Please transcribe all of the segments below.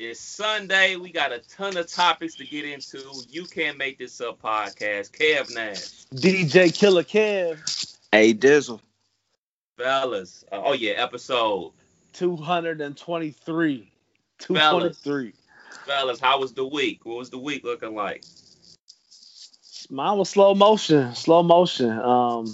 It's Sunday. We got a ton of topics to get into. You can't make this up podcast. Kev Nash. DJ Killer Kev. Hey Dizzle. Fellas. Uh, oh yeah, episode 223. 223. Fellas, how was the week? What was the week looking like? Mine was slow motion. Slow motion. Um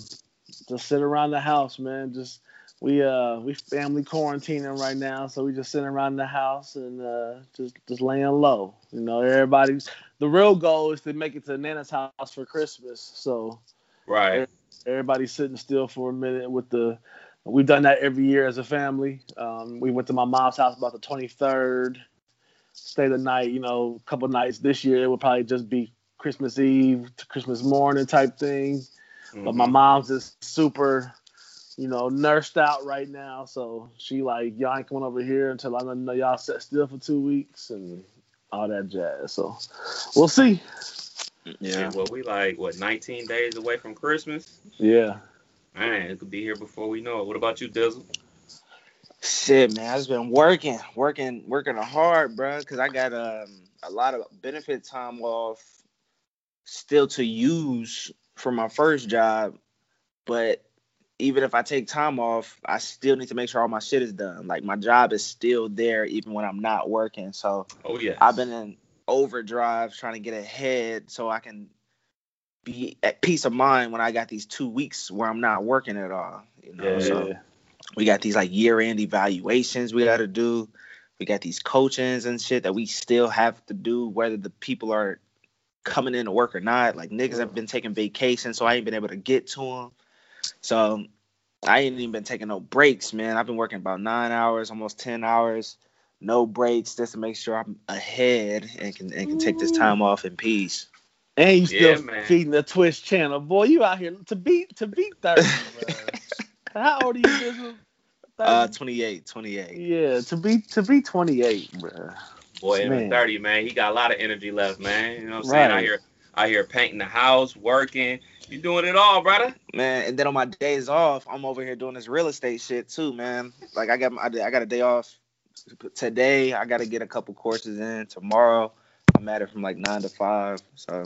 just sit around the house, man. Just we uh we family quarantining right now, so we just sitting around the house and uh just just laying low. You know, everybody's the real goal is to make it to Nana's house for Christmas. So Right. everybody's sitting still for a minute with the we've done that every year as a family. Um, we went to my mom's house about the 23rd, stay the night, you know, a couple nights this year. It would probably just be Christmas Eve to Christmas morning type thing. But my Mhm. mom's is super, you know, nursed out right now. So she like, y'all ain't coming over here until I know y'all set still for two weeks and all that jazz. So we'll see. Yeah. Shit, well, we like what 19 days away from Christmas. Yeah. Man, it could be here before we know it. What about you, Dizzle? Shit, man, I just been working, working, working hard, bro. Cause I got um a lot of benefit time off still to use for my first job, but even if I take time off, I still need to make sure all my shit is done. Like my job is still there even when I'm not working. So Oh yeah. I've been in overdrive trying to get ahead so I can be at peace of mind when I got these two weeks where I'm not working at all. You know, Yeah. so we got these like year end evaluations we got to do. We got these coachings and shit that we still have to do, whether the people are coming in to work or not. Like niggas have been taking vacation, so I ain't been able to get to them. So I ain't even been taking no breaks, man. I've been working about nine hours, almost ten hours, no breaks, just to make sure I'm ahead and can and can take this time off in peace. And you still Yeah, man. feeding the Twitch channel, boy. You out here to beat to beat thirty. bruh. How old are you, Dizzle? Uh, 30? 28, 28. yeah, to be to be twenty eight, bro. Boy, Man. 30, man, he got a lot of energy left, man. You know what I'm saying? I Right. Hear, I hear painting the house, working. You doing it all, brother? Man, and then on my days off, I'm over here doing this real estate shit too, man. Like I got my, I got a day off today. I got to get a couple courses in tomorrow. I'm at it from like nine to five, so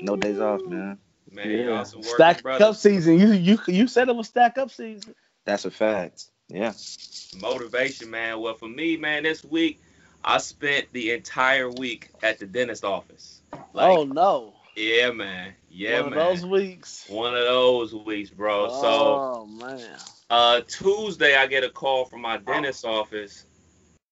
no days off, man. Man, you Yeah, also working, stack brother. up season. You you you said it was stack up season. That's a fact. Yeah. Motivation, man. Well, for me, man, this week I spent the entire week at the dentist office. Like, oh no, yeah, man. Yeah, one man. of those weeks. One of those weeks, bro. So oh man, uh Tuesday I get a call from my dentist office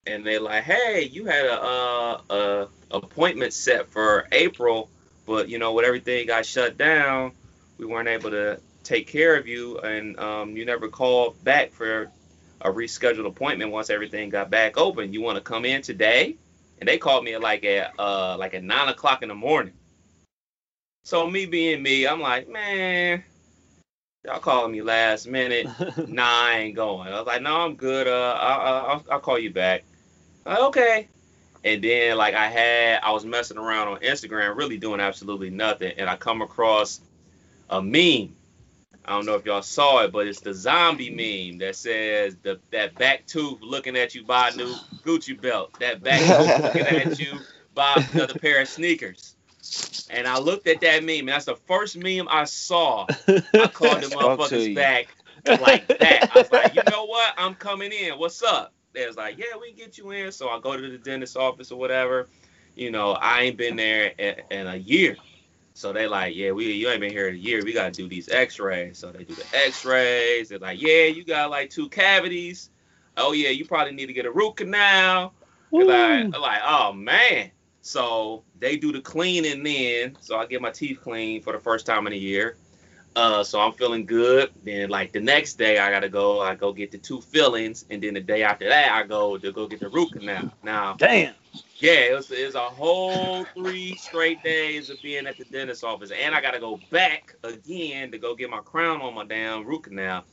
and they like, "Hey, you had a uh a appointment set for April, but you know, with everything got shut down, we weren't able to take care of you and um you never called back for a rescheduled appointment once everything got back open. You want to come in today?" And they called me at like at uh like at nine o'clock in the morning. So me being me, I'm like, man, y'all calling me last minute. nah, I ain't going. I was like, no, I'm good. Uh, I'll, I'll, I'll call you back. Like, okay. And then like I had, I was messing around on Instagram, really doing absolutely nothing, and I come across a meme. I don't know if y'all saw it, but it's the zombie meme that says the that back tooth looking at you buy a new Gucci belt. That back tooth looking at you buy another pair of sneakers. And I looked at that meme, and that's the first meme I saw. I called them Talk to motherfuckers you. back like that. I was like, you know what? I'm coming in. What's up? They was like, yeah, we can get you in. So I go to the dentist office or whatever. You know, I ain't been there in, in a year. So they like, yeah, we you ain't been here in a year. We gotta do these X-rays. So they do the X-rays. They're like, yeah, you got like two cavities. Oh yeah, you probably need to get a root canal. They're like, they're like, oh man. So they do the cleaning then. So I get my teeth cleaned for the first time in a year. Uh, so I'm feeling good. Then like the next day I gotta go. I go get the two fillings, and then the day after that I go to go get the root canal. Now, Damn. yeah, it was, it was a whole three straight days of being at the dentist office, and I gotta go back again to go get my crown on my damn root canal.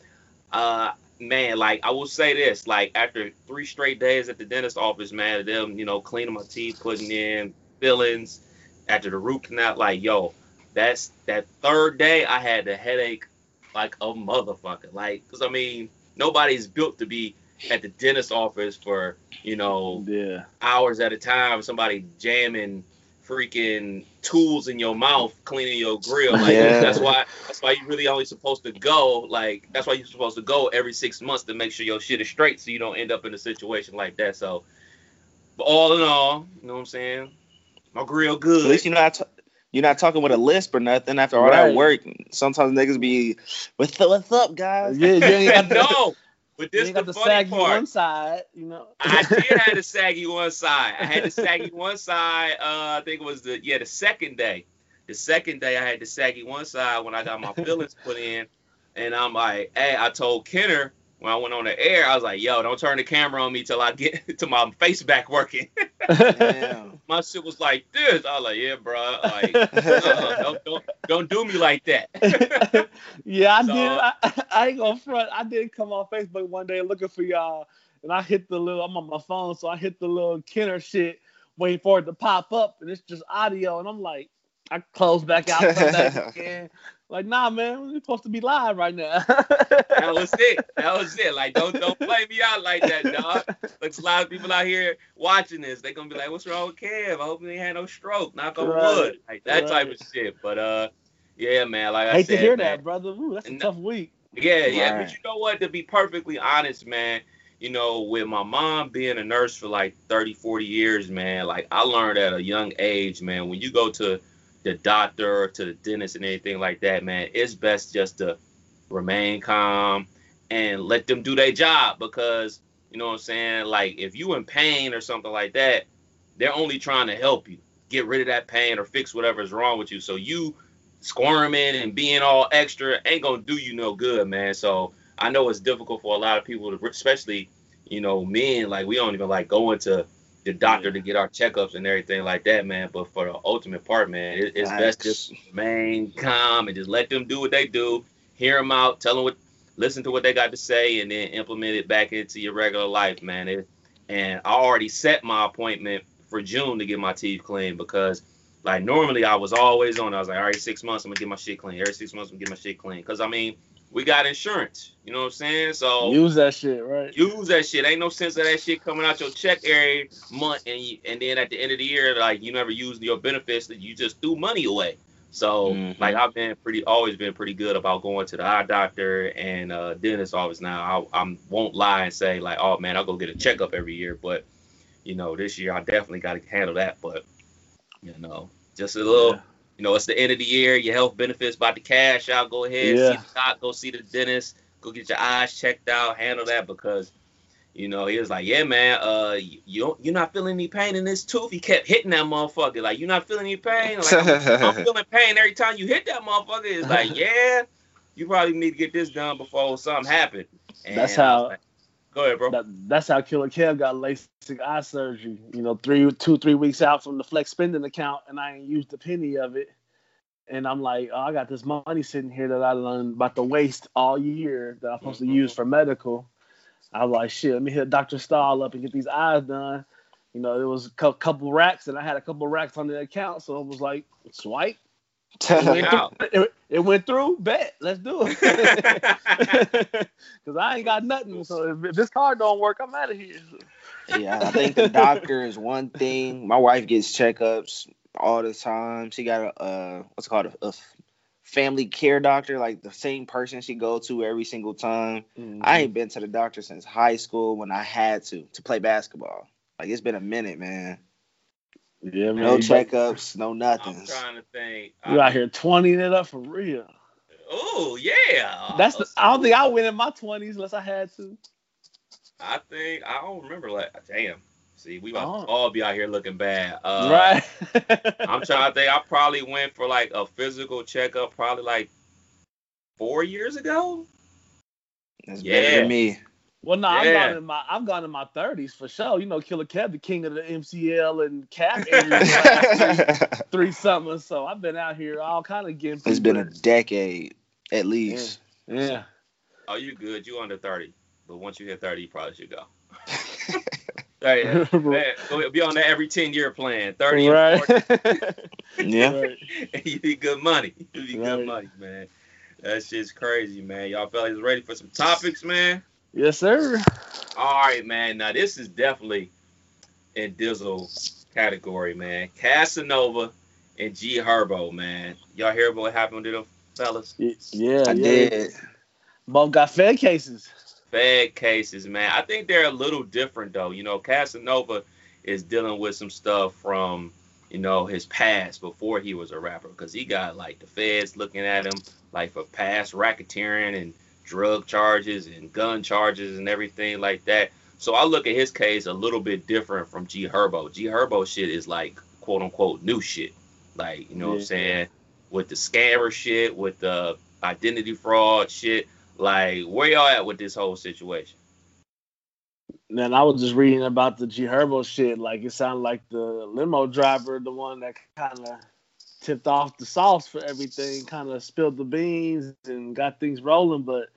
Uh, man, like I will say this, like after three straight days at the dentist office, man, them you know cleaning my teeth, putting in fillings after the root canal, like yo, that's that third day I had the headache like a motherfucker, like because I mean nobody's built to be at the dentist office for you know, Yeah. hours at a time. Somebody jamming freaking tools in your mouth, cleaning your grill. Like Yeah. that's why that's why you really only supposed to go. Like that's why you're supposed to go every six months to make sure your shit is straight, so you don't end up in a situation like that. So, but all in all, you know what I'm saying? My grill good. At good. least you're not. You're not talking with a lisp or nothing after all Right. that work. Sometimes niggas be, what's up, what's up guys? Yeah, you ain't got the, no, but this ain't the the funny saggy part. one side, you know. I did have the saggy one side. I had the saggy one side. Uh, I think it was the yeah the second day. The second day I had the saggy one side when I got my fillings put in, and I'm like, hey, I told Kenner when I went on the air, I was like, yo, don't turn the camera on me till I get to my face back working. My shit was like this. I was like, yeah, bro, like uh, don't, don't don't do me like that. yeah, I So- did. I, I ain't gonna front. I did come on Facebook one day looking for y'all, and I hit the little. I'm on my phone, so I hit the little Kenner shit, waiting for it to pop up, and it's just audio, and I'm like, I close back out, again. Like, nah, man, we're supposed to be live right now. that was it. That was it. Like, don't don't play me out like that, dog. Looks a lot of people out here watching this. They gonna be like, "What's wrong with Kev? I hope he had no stroke. Knock on Right. wood." Like that type of shit. But uh, yeah, man. Like I Hate said, to hear man. that, brother. Ooh, that's a And- tough week. Yeah, yeah. Right. But you know what? To be perfectly honest, man, you know, with my mom being a nurse for like 30, 40 years, man, like I learned at a young age, man, when you go to the doctor or to the dentist and anything like that, man, it's best just to remain calm and let them do their job because, you know what I'm saying? Like if you in pain or something like that, they're only trying to help you get rid of that pain or fix whatever's wrong with you. So you squirming and being all extra ain't gonna do you no good, man. So I know it's difficult for a lot of people to, especially you know men. Like we don't even like going to the doctor to get our checkups and everything like that, man. But for the ultimate part, man, it, it's best just remain calm and just let them do what they do. Hear them out, tell them what, listen to what they got to say, and then implement it back into your regular life, man. It, and I already set my appointment for June to get my teeth cleaned because like normally I was always on. I was like, all right, six months, I'm gonna get my shit clean. Every six months, I'm gonna get my shit clean. Cause I mean, we got insurance. You know what I'm saying? So Use that shit, right? use that shit. Ain't no sense of that shit coming out your check every month, and you, and then at the end of the year, like you never used your benefits, that you just threw money away. So Mhm. like I've been pretty, always been pretty good about going to the eye doctor and uh, dentist office. Now I, I won't lie and say like, oh man, I'll go get a checkup every year, but you know this year I definitely got to handle that. But you know, just a little. Yeah. You know, it's the end of the year. Your health benefits about to cash out. Go ahead, Yeah. see the doc, go see the dentist, go get your eyes checked out, handle that because, you know, he was like, yeah, man, uh, you you don't, you're not feeling any pain in this tooth. He kept hitting that motherfucker. Like, you're not feeling any pain. Like, I'm, I'm feeling pain every time you hit that motherfucker. It's like, yeah, you probably need to get this done before something happened. And That's I was how- like, Go ahead, bro. That, that's how Killer Kev got LASIK eye surgery. You know, three, two, three weeks out from the flex spending account, and I ain't used a penny of it. And I'm like, oh, I got this money sitting here that I done about to waste all year that I'm supposed to use mm-hmm. for medical. I was like, shit, let me hit Dr. Stahl up and get these eyes done. You know, there was a couple racks, and I had a couple racks on the account, so it was like, swipe. It went, through, it, it went through. Bet, let's do it. Cause I ain't got nothing. So if, if this card don't work, I'm out of here. yeah, I think the doctor is one thing. My wife gets checkups all the time. She got a uh, what's it called a, a family care doctor, like the same person she go to every single time. I ain't been to the doctor since high school when I had to to play basketball. Like it's been a minute, man. Yeah, man. No you- checkups, no I'm nothing. trying to think. You out here 20 it up for real. Oh yeah. That's the, I don't think I went in my 20s unless I had to. I think I don't remember. Like, damn. See, we about to Oh. all be out here looking bad. Uh, right. I'm trying to think. I probably went for like a physical checkup, probably like four years ago. That's Yeah. better than me. Well, no, I've Yeah. gone in my I've gone in my 30s for sure. You know, Killer Kev, the king of the MCL and cap areas, three summers. So I've been out here all kind of getting. it's been a decade at least. yeah. Oh, you good? You under thirty, but once you hit thirty, you probably should go. Hey, man, go be on that every ten year plan. Thirty and right. 40, yeah. right. you need good money. You need Right. good money, man. That shit's crazy, man. Y'all fellas ready for some topics, man? Yes, sir. All right, man. Now this is definitely in Dizzle category, man. Casanova and G Herbo, man. Y'all hear what happened to them fellas? Yeah, I yeah. did. Both got Fed cases. Fed cases, man. I think they're a little different though. You know, Casanova is dealing with some stuff from you know his past before he was a rapper because he got like the feds looking at him like for past racketeering and drug charges and gun charges and everything like that. So I look at his case a little bit different from G Herbo. G Herbo shit is like quote unquote new shit. Like, you know what I'm saying? With the scammer shit, with the identity fraud shit. Like, where y'all at with this whole situation? Man, I was just reading about the G Herbo shit. Like it sounded like the limo driver, the one that kind of tipped off the sauce for everything, kind of spilled the beans and got things rolling. But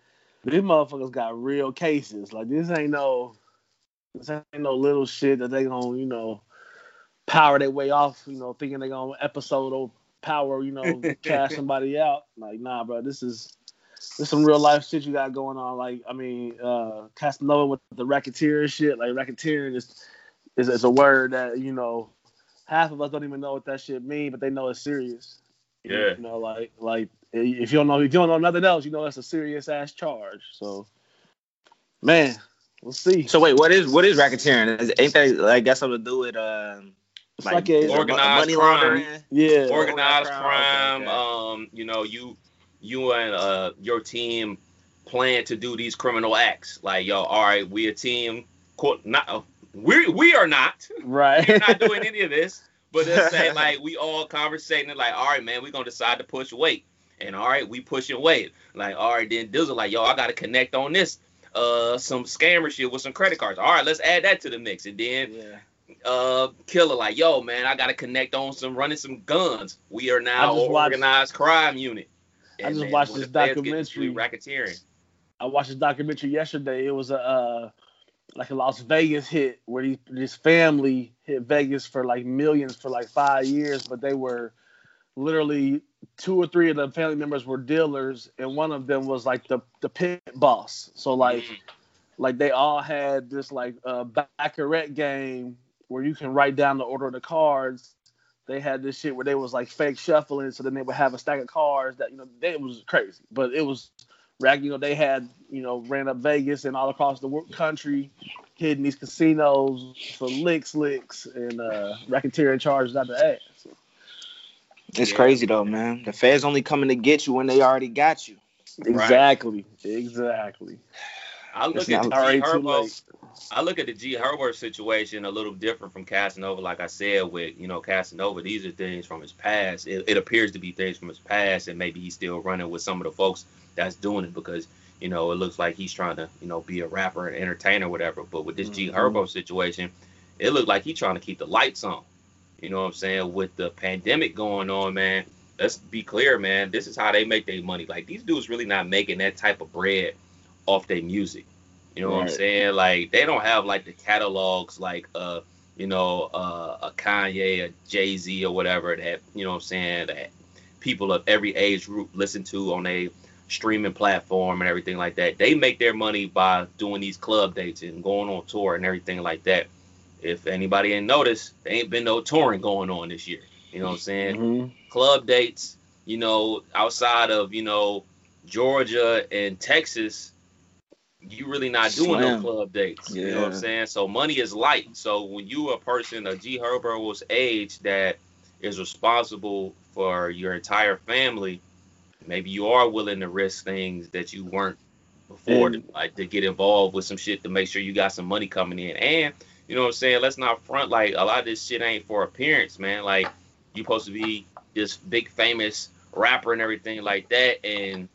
these motherfuckers got real cases. Like this ain't no, this ain't no little shit that they gonna, you know, power their way off. You know, thinking they gonna episode or power, you know, cash somebody out. Like nah, bro, this is there's some real life shit you got going on. Like, I mean, uh, Casanova with the racketeer shit. Like, racketeering is, is is a word that you know half of us don't even know what that shit mean, but they know it's serious. Yeah. You know, like like if you don't know if you don't know nothing else, you know that's a serious ass charge. So, man, we'll see. So wait, what is what is racketeering? Is, ain't that like got something to do with um It's like a- is it Organized money crime. laundering? yeah, Organized crime, crime. okay, okay. Um, you know, you you and uh your team plan to do these criminal acts. Like, yo, all right, we a team. Quote, not we we are not. right. We're not doing any of this. But let's say like we all conversating like, all right, man, we're gonna decide to push weight. And all right, we pushing weight. Like, all right, then Dizzle like, yo, I gotta connect on this. Uh some scammer shit with some credit cards. All right, let's add that to the mix. And then yeah. uh killer like, yo, man, I gotta connect on some running some guns. We are now just watched- organized crime unit. I just watched this the feds get documentary. Racketeering. I watched this documentary yesterday. It was a uh, like a Las Vegas hit where these, this family hit Vegas for like millions for like five years, but they were literally two or three of the family members were dealers, and one of them was like the the pit boss. So like Mhm. like they all had this like uh, baccarat game where you can write down the order of the cards. They had this shit where they was like fake shuffling, so then they would have a stack of cards that you know they, it was crazy, but it was rack. You know they had you know ran up Vegas and all across the wor- country, hitting these casinos for licks, licks, and uh, racketeering charges out the ass. It's Yeah. crazy though, man. The feds only coming to get you when they already got you. Exactly, exactly. I look It's at not the already Herbo. I look at the G Herbert situation a little different from Casanova. Like I said, with you know Casanova, these are things from his past. It, it appears to be things from his past, and maybe he's still running with some of the folks that's doing it because you know it looks like he's trying to you know be a rapper and entertainer, or whatever. But with this G Mhm. Herbo situation, it looked like he's trying to keep the lights on. You know what I'm saying? With the pandemic going on, man. Let's be clear, man. This is how they make their money. Like these dudes really not making that type of bread off their music. You know what I'm saying? Like they don't have like the catalogs like uh you know uh a Kanye, a Jay Z or whatever that you know what I'm saying that people of every age group listen to on a streaming platform and everything like that. They make their money by doing these club dates and going on tour and everything like that. If anybody ain't noticed, there ain't been no touring going on this year. You know what I'm saying? Mhm. club dates, you know, outside of, you know, Georgia and Texas, you really not doing no club dates. You know what I'm saying? So money is light. So when you a person, of a G Herbert's age that is responsible for your entire family, maybe you are willing to risk things that you weren't before, And- to, like to get involved with some shit to make sure you got some money coming in. And you know what I'm saying? Let's not front like a lot of this shit ain't for appearance, man. Like you supposed to be this big famous rapper and everything like that, and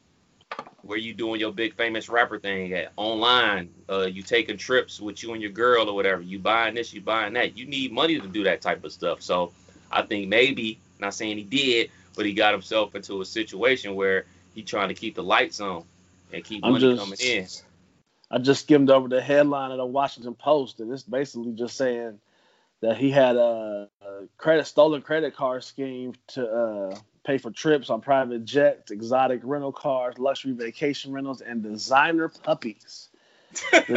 where you doing your big famous rapper thing at online? Uh, you taking trips with you and your girl or whatever. You buying this, you buying that. You need money to do that type of stuff. So I think maybe not saying he did, but he got himself into a situation where he trying to keep the lights on and keep I'm money just- coming in. I just skimmed over the headline of the Washington Post, and it's basically just saying that he had a, a credit stolen credit card scheme to uh, pay for trips on private jets, exotic rental cars, luxury vacation rentals, and designer puppies.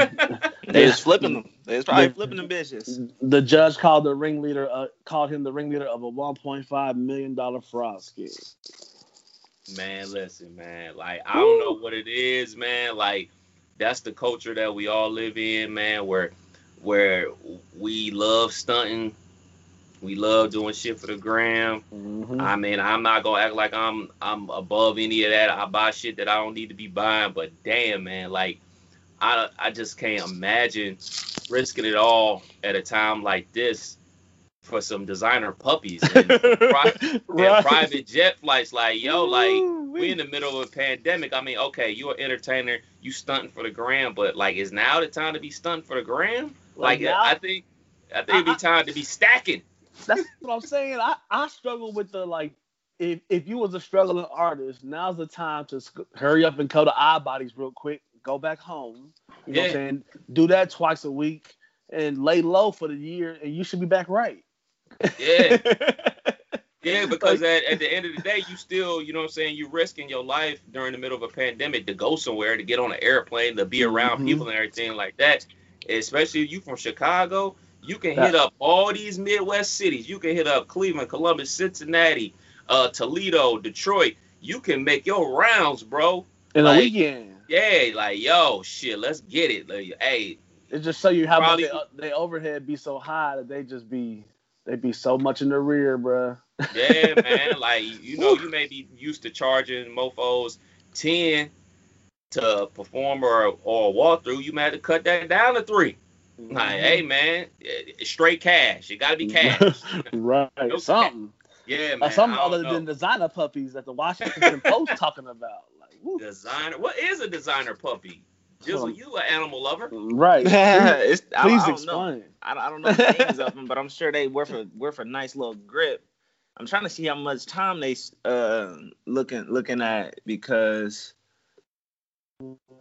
They was flipping them. They was probably The- flipping them bitches. The judge called the ringleader uh, called him the ringleader of a 1.5 million dollar fraud scheme. Man, listen, man. Like I don't know what it is, man. Like that's the culture that we all live in, man. Where where we love stunting, we love doing shit for the gram. Mhm. I mean, I'm not gonna act like I'm I'm above any of that. I buy shit that I don't need to be buying, but damn, man, like I I just can't imagine risking it all at a time like this for some designer puppies and, pri- and private jet flights. Like yo, like we in the middle of a pandemic. I mean, okay, you're an entertainer, you stunting for the gram, but like, is now the time to be stunting for the gram? Like, now- I think, I think it'd be time to be stacking. That's what I'm saying. I, I struggle with the like if if you was a struggling artist, now's the time to sc- hurry up and go to eye bodies real quick, go back home. You know what I'm Yeah. saying? Do that twice a week and lay low for the year and you should be back right. Yeah, yeah, because at, at the end of the day, you still, you know what I'm saying, you risking your life during the middle of a pandemic to go somewhere, to get on an airplane, to be around Mhm. people and everything like that. Especially if you from Chicago, you can hit up all these Midwest cities. You can hit up Cleveland, Columbus, Cincinnati, uh, Toledo, Detroit. You can make your rounds, bro. in Like- a weekend. Yeah, like yo, shit, let's get it. Like, hey, It just show you how Probably- much they, they overhead be so high that they just be they be so much in the rear, bruh. yeah, man. Like you know, you may be used to charging mofos ten to perform or or walk through. You may have to cut that down to three. Like, hey, man, it's straight cash. It gotta be cash. right, No something. Yeah, Or man. something other know. than designer puppies that the Washington Post talking about. Like, woo. designer. What is a designer puppy? Jizzle, you an animal lover? right. Please, it's, I, please I don't know. explain. I, don't- I don't know the names of them, but I'm sure they worth a worth a nice little grip. I'm trying to see how much time they uh looking looking at because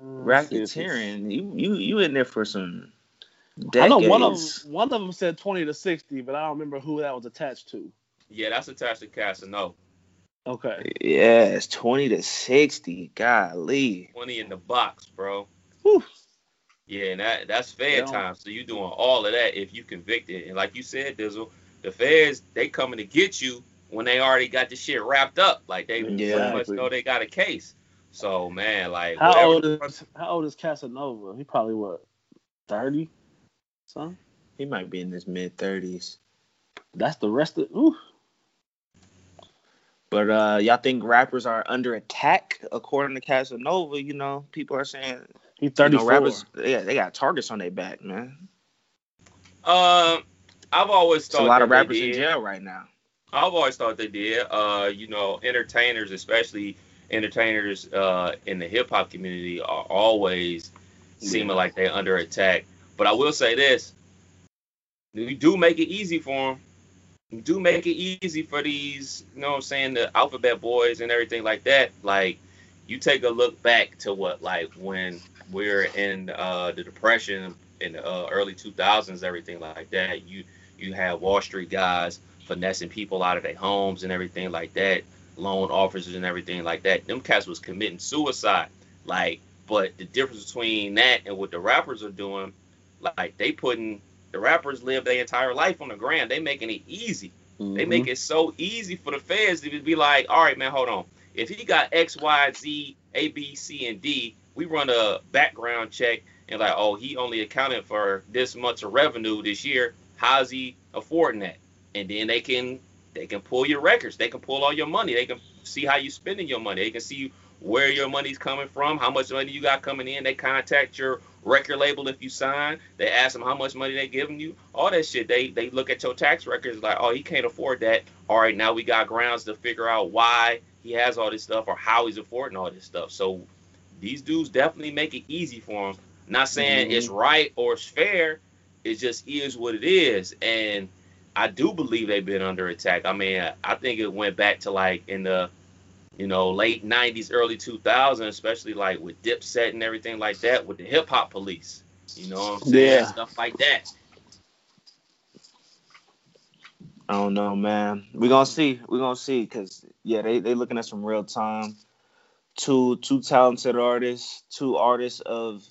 racketeering, you you you in there for some decades. I know one of them, one of them said 20 to 60, but I don't remember who that was attached to. Yeah, that's attached to Casanova. Okay. Yeah, it's twenty to sixty. Golly. Twenty in the box, bro. Whew. Yeah, and that that's fair Yeah. time. So you doing all of that if you convicted. And like you said, Dizzle, the feds they coming to get you when they already got the shit wrapped up. Like they pretty much know they got a case. So man, like How whatever. old is how old is Casanova? He probably what 30? Son? He might be in his mid thirties. That's the rest of ooh. But uh y'all think rappers are under attack according to Casanova, you know, people are saying He you 34. know, rappers yeah, they got targets on their back, man. Um, I've always There's thought a lot that of rappers in jail right now. I've always thought they did. Uh, you know, entertainers, especially entertainers uh, in the hip hop community, are always seeming like they're under attack. But I will say this: we do make it easy for them. We do make it easy for these, you know, what I'm saying the alphabet boys and everything like that. Like, you take a look back to what, like, when we're in uh, the depression in the uh, early 2000s, everything like that. You you have Wall Street guys finessing people out of their homes and everything like that, loan officers and everything like that. Them cats was committing suicide. Like, but the difference between that and what the rappers are doing, like they putting the rappers live their entire life on the ground. They making it easy. They Mhm. make it so easy for the feds to be like, all right, man, hold on. If he got X, Y, Z, A, B, C, and D, we run a background check and like, oh, he only accounted for this much of revenue this year. How's he affording that? And then they can they can pull your records. They can pull all your money. They can see how you're spending your money. They can see where your money's coming from, how much money you got coming in. They contact your record label if you sign. They ask them how much money they giving you. All that shit. They they look at your tax records like, oh, he can't afford that. All right, now we got grounds to figure out why he has all this stuff or how he's affording all this stuff. So these dudes definitely make it easy for him. Not saying Mhm. it's right or it's fair. It just is what it is. And I do believe they've been under attack. I mean, I think it went back to like in the, you know, late '90s, early 2000s, especially like with Dipset and everything like that, with the hip hop police. You know what I'm saying? Yeah. Stuff like that. I don't know, man. We're gonna see. We're gonna see because yeah, they they looking at some real time. Two two talented artists, two artists of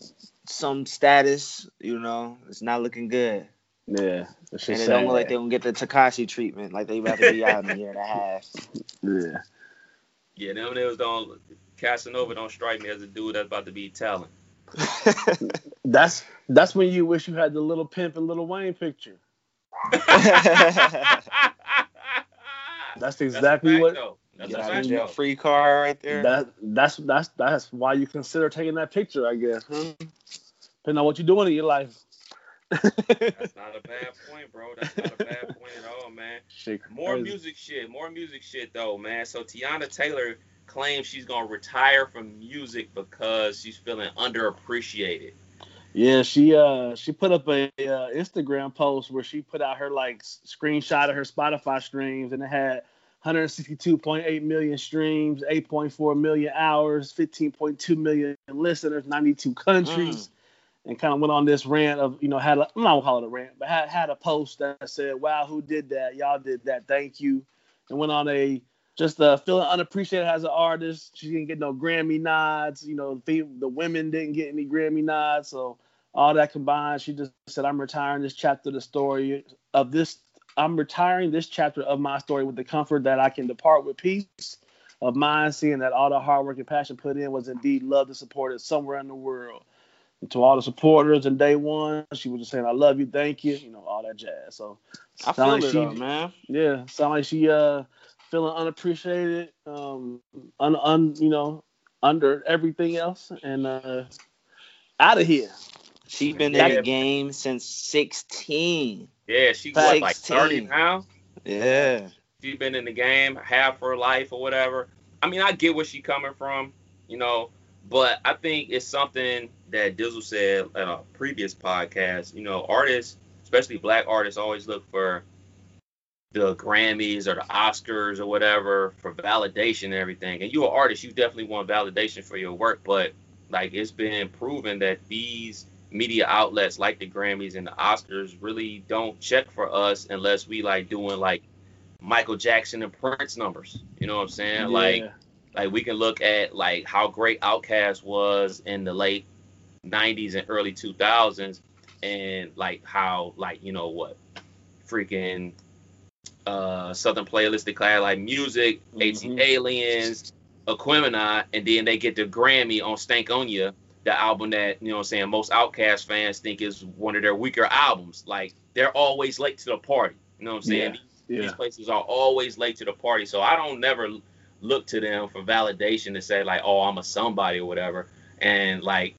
some status. You know, it's not looking good. Yeah, and it don't look like they gonna get the Tekashi treatment, like they about to be out in a year and a half. Yeah. Yeah, them niggas don't Casanova don't strike me as a dude that's about to be talent. that's that's when you wish you had the little pimp and little Wayne picture. that's exactly that's what. Though. That's yeah, a fact, free car right there. That that's that's that's why you consider taking that picture, I guess. Huh? Depending on what you're doing in your life. That's not a bad point, bro. That's not a bad point at all, man. More music shit. More music shit though, man. So Teyana Taylor claims she's gonna retire from music because she's feeling underappreciated. Yeah, she uh she put up a uh, Instagram post where she put out her like screenshot of her Spotify streams and it had 162.8 million streams, 8.4 million hours, 15.2 million listeners, 92 countries, and kind of went on this rant of you know had a, I'm not gonna call it a rant, but had had a post that said, "Wow, who did that? Y'all did that. Thank you," and went on a just uh, feeling unappreciated as an artist. She didn't get no Grammy nods. You know, the, the women didn't get any Grammy nods. So all that combined, she just said, "I'm retiring this chapter of the story of this. I'm retiring this chapter of my story with the comfort that I can depart with peace of mind, seeing that all the hard work and passion put in was indeed loved and supported somewhere in the world." And to all the supporters and day one, she was just saying, "I love you, thank you," you know, all that jazz. So I feel like it, she- though, man. yeah, sound like she uh feeling unappreciated, um, un, un you know, under everything else, and uh out of here. She been Yeah. in the game since 16. Yeah, she what, like 30 now. Yeah. She's been in the game half her life or whatever. I mean, I get where she coming from, you know, but I think it's something that Dizzle said in a previous podcast. You know, artists, especially black artists, always look for the Grammys or the Oscars or whatever for validation and everything. And you're an artist, you definitely want validation for your work, but like it's been proven that these media outlets like the Grammys and the Oscars really don't check for us unless we like doing like Michael Jackson and Prince numbers. You know what I'm saying? Yeah. like we can look at like how great Outkast was in the late 90s and early 2000s and like how like you know what freaking uh Southernplayalisticadillacmuzik Mhm. ATLiens Aquemini and then they get the Grammy on Stankonia the album that you know what I'm saying most Outkast fans think is one of their weaker albums like they're always late to the party you know what I'm saying Yeah. these places are always late to the party. So I don't never look to them for validation to say like, oh, I'm a somebody or whatever. And like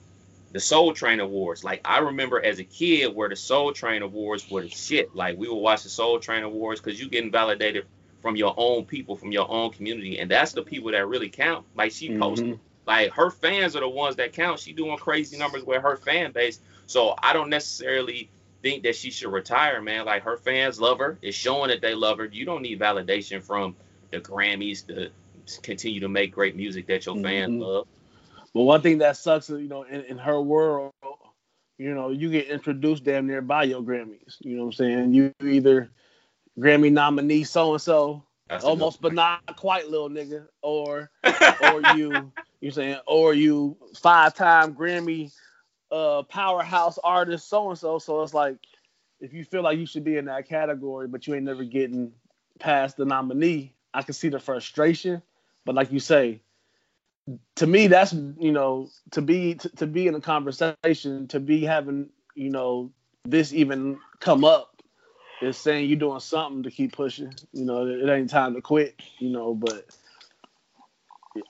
the Soul Train Awards, like I remember as a kid where the Soul Train Awards were the shit. Like we would watch the Soul Train Awards because you getting validated from your own people, from your own community, and that's the people that really count. Like she posted, Mhm. like her fans are the ones that count. She doing crazy numbers with her fan base. So I don't necessarily think that she should retire, man. Like her fans love her. It's showing that they love her. You don't need validation from the Grammys to continue to make great music that your fans Mhm. love. But one thing that sucks is, you know, in, in her world, you know, you get introduced damn near by your Grammys. You know what I'm saying? You either Grammy nominee so and so, almost but not quite little nigga, or or you you saying or you five time Grammy uh powerhouse artist so and so. So it's like if you feel like you should be in that category, but you ain't never getting past the nominee, I can see the frustration. But like you say, to me, that's you know to be to, to be in a conversation, to be having you know this even come up is saying you're doing something to keep pushing. You know, it ain't time to quit. You know, but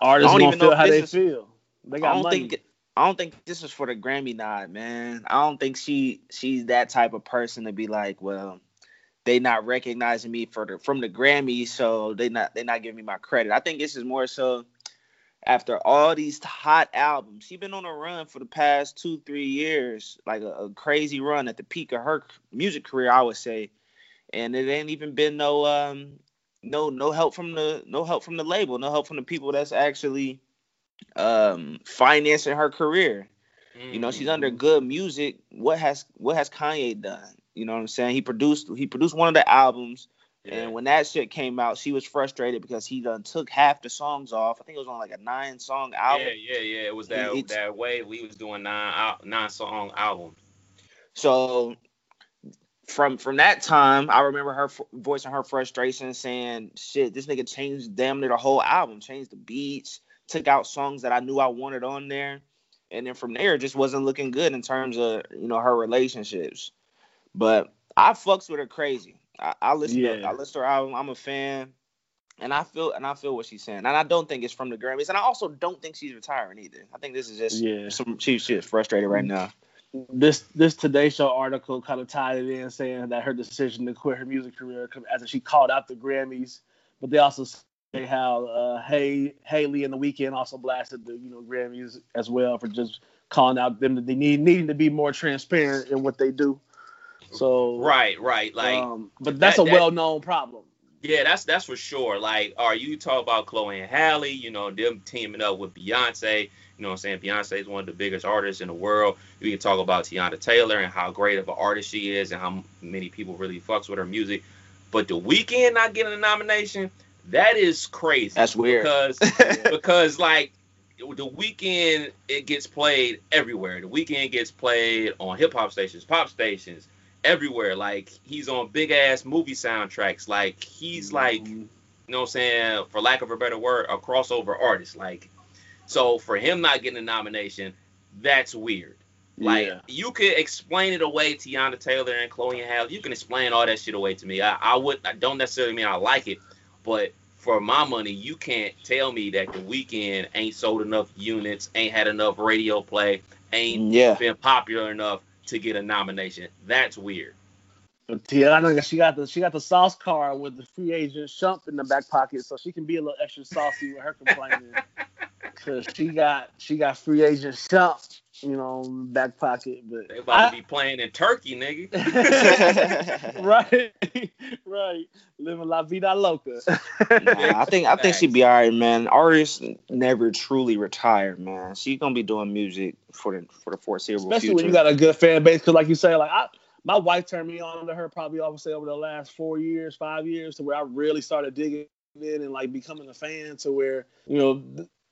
artists don't even know feel how they is- feel. They I don't money. think I don't think this is for the Grammy nod, man. I don't think she she's that type of person to be like, well, they not recognizing me for the from the Grammys, so they not they not giving me my credit. I think this is more so after all these hot albums. She been on a run for the past two three years, like a, a crazy run at the peak of her music career, I would say. And it ain't even been no um no no help from the no help from the label, no help from the people that's actually um financing her career. You know, she's under good music. What has what has Kanye done? You know what I'm saying? He produced he produced one of the albums. And when that shit came out, she was frustrated because he done took half the songs off. I think it was on like a nine song album. Yeah, yeah, yeah. It was that It's- that way we was doing nine nine song albums. So from from that time, I remember her f- voicing her frustration, saying, "Shit, this nigga changed damn near the whole album, changed the beats, took out songs that I knew I wanted on there, and then from there, it just wasn't looking good in terms of you know her relationships." But I fucks with her crazy. I, I listen to I listen to her album. I'm a fan. And I feel and I feel what she's saying, and I don't think it's from the Grammys, and I also don't think she's retiring either. I think this is just Yeah. some she's she's frustrated right now. this this Today Show article kind of tied it in, saying that her decision to quit her music career after she called out the Grammys, but they also say how uh, hey Haley and the Weeknd also blasted the you know Grammys as well for just calling out them that they need needing to be more transparent in what they do. So Right, right. Like um, but that's that- a well known problem. Yeah, that's that's for sure. Like, are you talk about Chloe and Halle, you know, them teaming up with Beyonce, you know what I'm saying? Beyonce is one of the biggest artists in the world. You can talk about Teyana Taylor and how great of an artist she is and how many people really fucks with her music. But the Weeknd not getting a nomination, that is crazy. That's weird. Because because like the Weeknd it gets played everywhere. The Weeknd gets played on hip hop stations, pop stations, everywhere. Like he's on big ass movie soundtracks. Like he's like, Mm-hmm. you know what I'm saying, for lack of a better word, a crossover artist. Like so for him not getting a nomination, that's weird. Like yeah. you could explain it away, to Teyana Taylor and Chloe and Halle. You can explain all that shit away to me. I, I would I don't necessarily mean I like it, but for my money, you can't tell me that the Weeknd ain't sold enough units, ain't had enough radio play, ain't yeah. been popular enough to get a nomination. That's weird. But Teyana, she got the she got the sauce card with the free agent Shump in the back pocket, so she can be a little extra saucy with her complaining. Cause she got she got free agent Shump, you know, back pocket. But They about I- to be playing in Turkey, nigga. right, right, living la vida loca. Nah, I think I think she'd be all right, man. Artists never truly retire, man. She's gonna be doing music for the for the foreseeable Especially future. when you got a good fan base, because like you say, like I, my wife turned me on to her probably I would say over the last four years, five years, to where I really started digging in and like becoming a fan. To where you know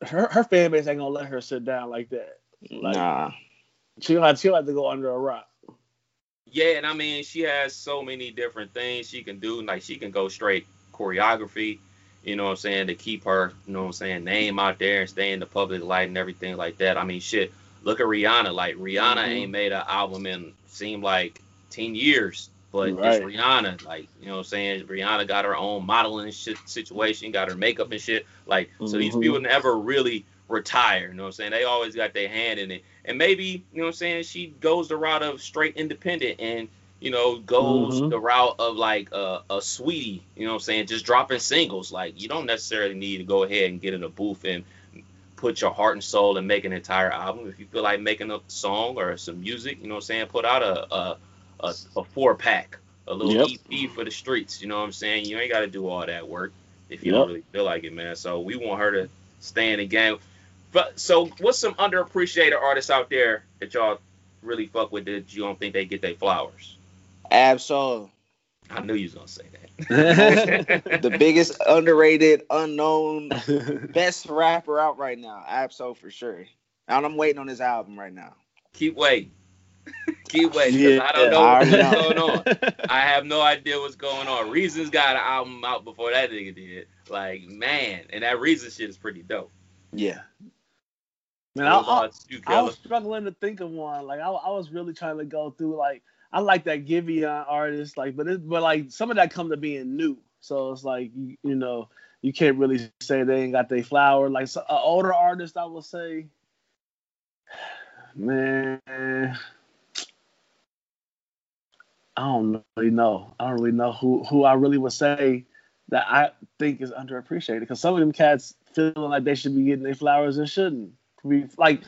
her her fan base ain't gonna let her sit down like that. Like nah, she'll have she'll to go under a rock. Yeah, and I mean, she has so many different things she can do. Like she can go straight choreography, you know what I'm saying, to keep her, you know what I'm saying, name out there and stay in the public light and everything like that. I mean, shit. Look at Rihanna. Like Rihanna Mhm. ain't made an album in seem like ten years, but Right. it's Rihanna. Like you know what I'm saying. Rihanna got her own modeling shit situation, got her makeup and shit. Like so, these Mhm. people never really retire. You know what I'm saying? They always got their hand in it. And maybe, you know what I'm saying, she goes the route of straight independent and, you know, goes Mhm. the route of like a, a Saweetie, you know what I'm saying, just dropping singles. Like you don't necessarily need to go ahead and get in a booth and put your heart and soul and make an entire album. If you feel like making a song or some music, you know what I'm saying, put out a a, a, a four pack, a little Yep. EP for the streets. You know what I'm saying? You ain't got to do all that work if you Yep. don't really feel like it, man. So we want her to stay in the game. But so, what's some underappreciated artists out there that y'all really fuck with that you don't think they get their flowers? Absol. I knew you was gonna say that. The biggest underrated, unknown, best rapper out right now. Absol for sure. And I'm waiting on his album right now. Keep waiting. Keep waiting. 'cause I don't Yeah, know I what's already going on. I have no idea what's going on. Reasons got an album out before that nigga did. Like man, and that Reason shit is pretty dope. Yeah. Man, I, I, I was struggling to think of one. Like I, I was really trying to go through like I like that Giveon artist, like but it, but like some of that come to being new. So it's like you, you know you can't really say they ain't got their flower. Like so, an older artist, I would say, man, I don't really know. I don't really know who who I really would say that I think is underappreciated because some of them cats feeling like they should be getting their flowers and shouldn't. To be like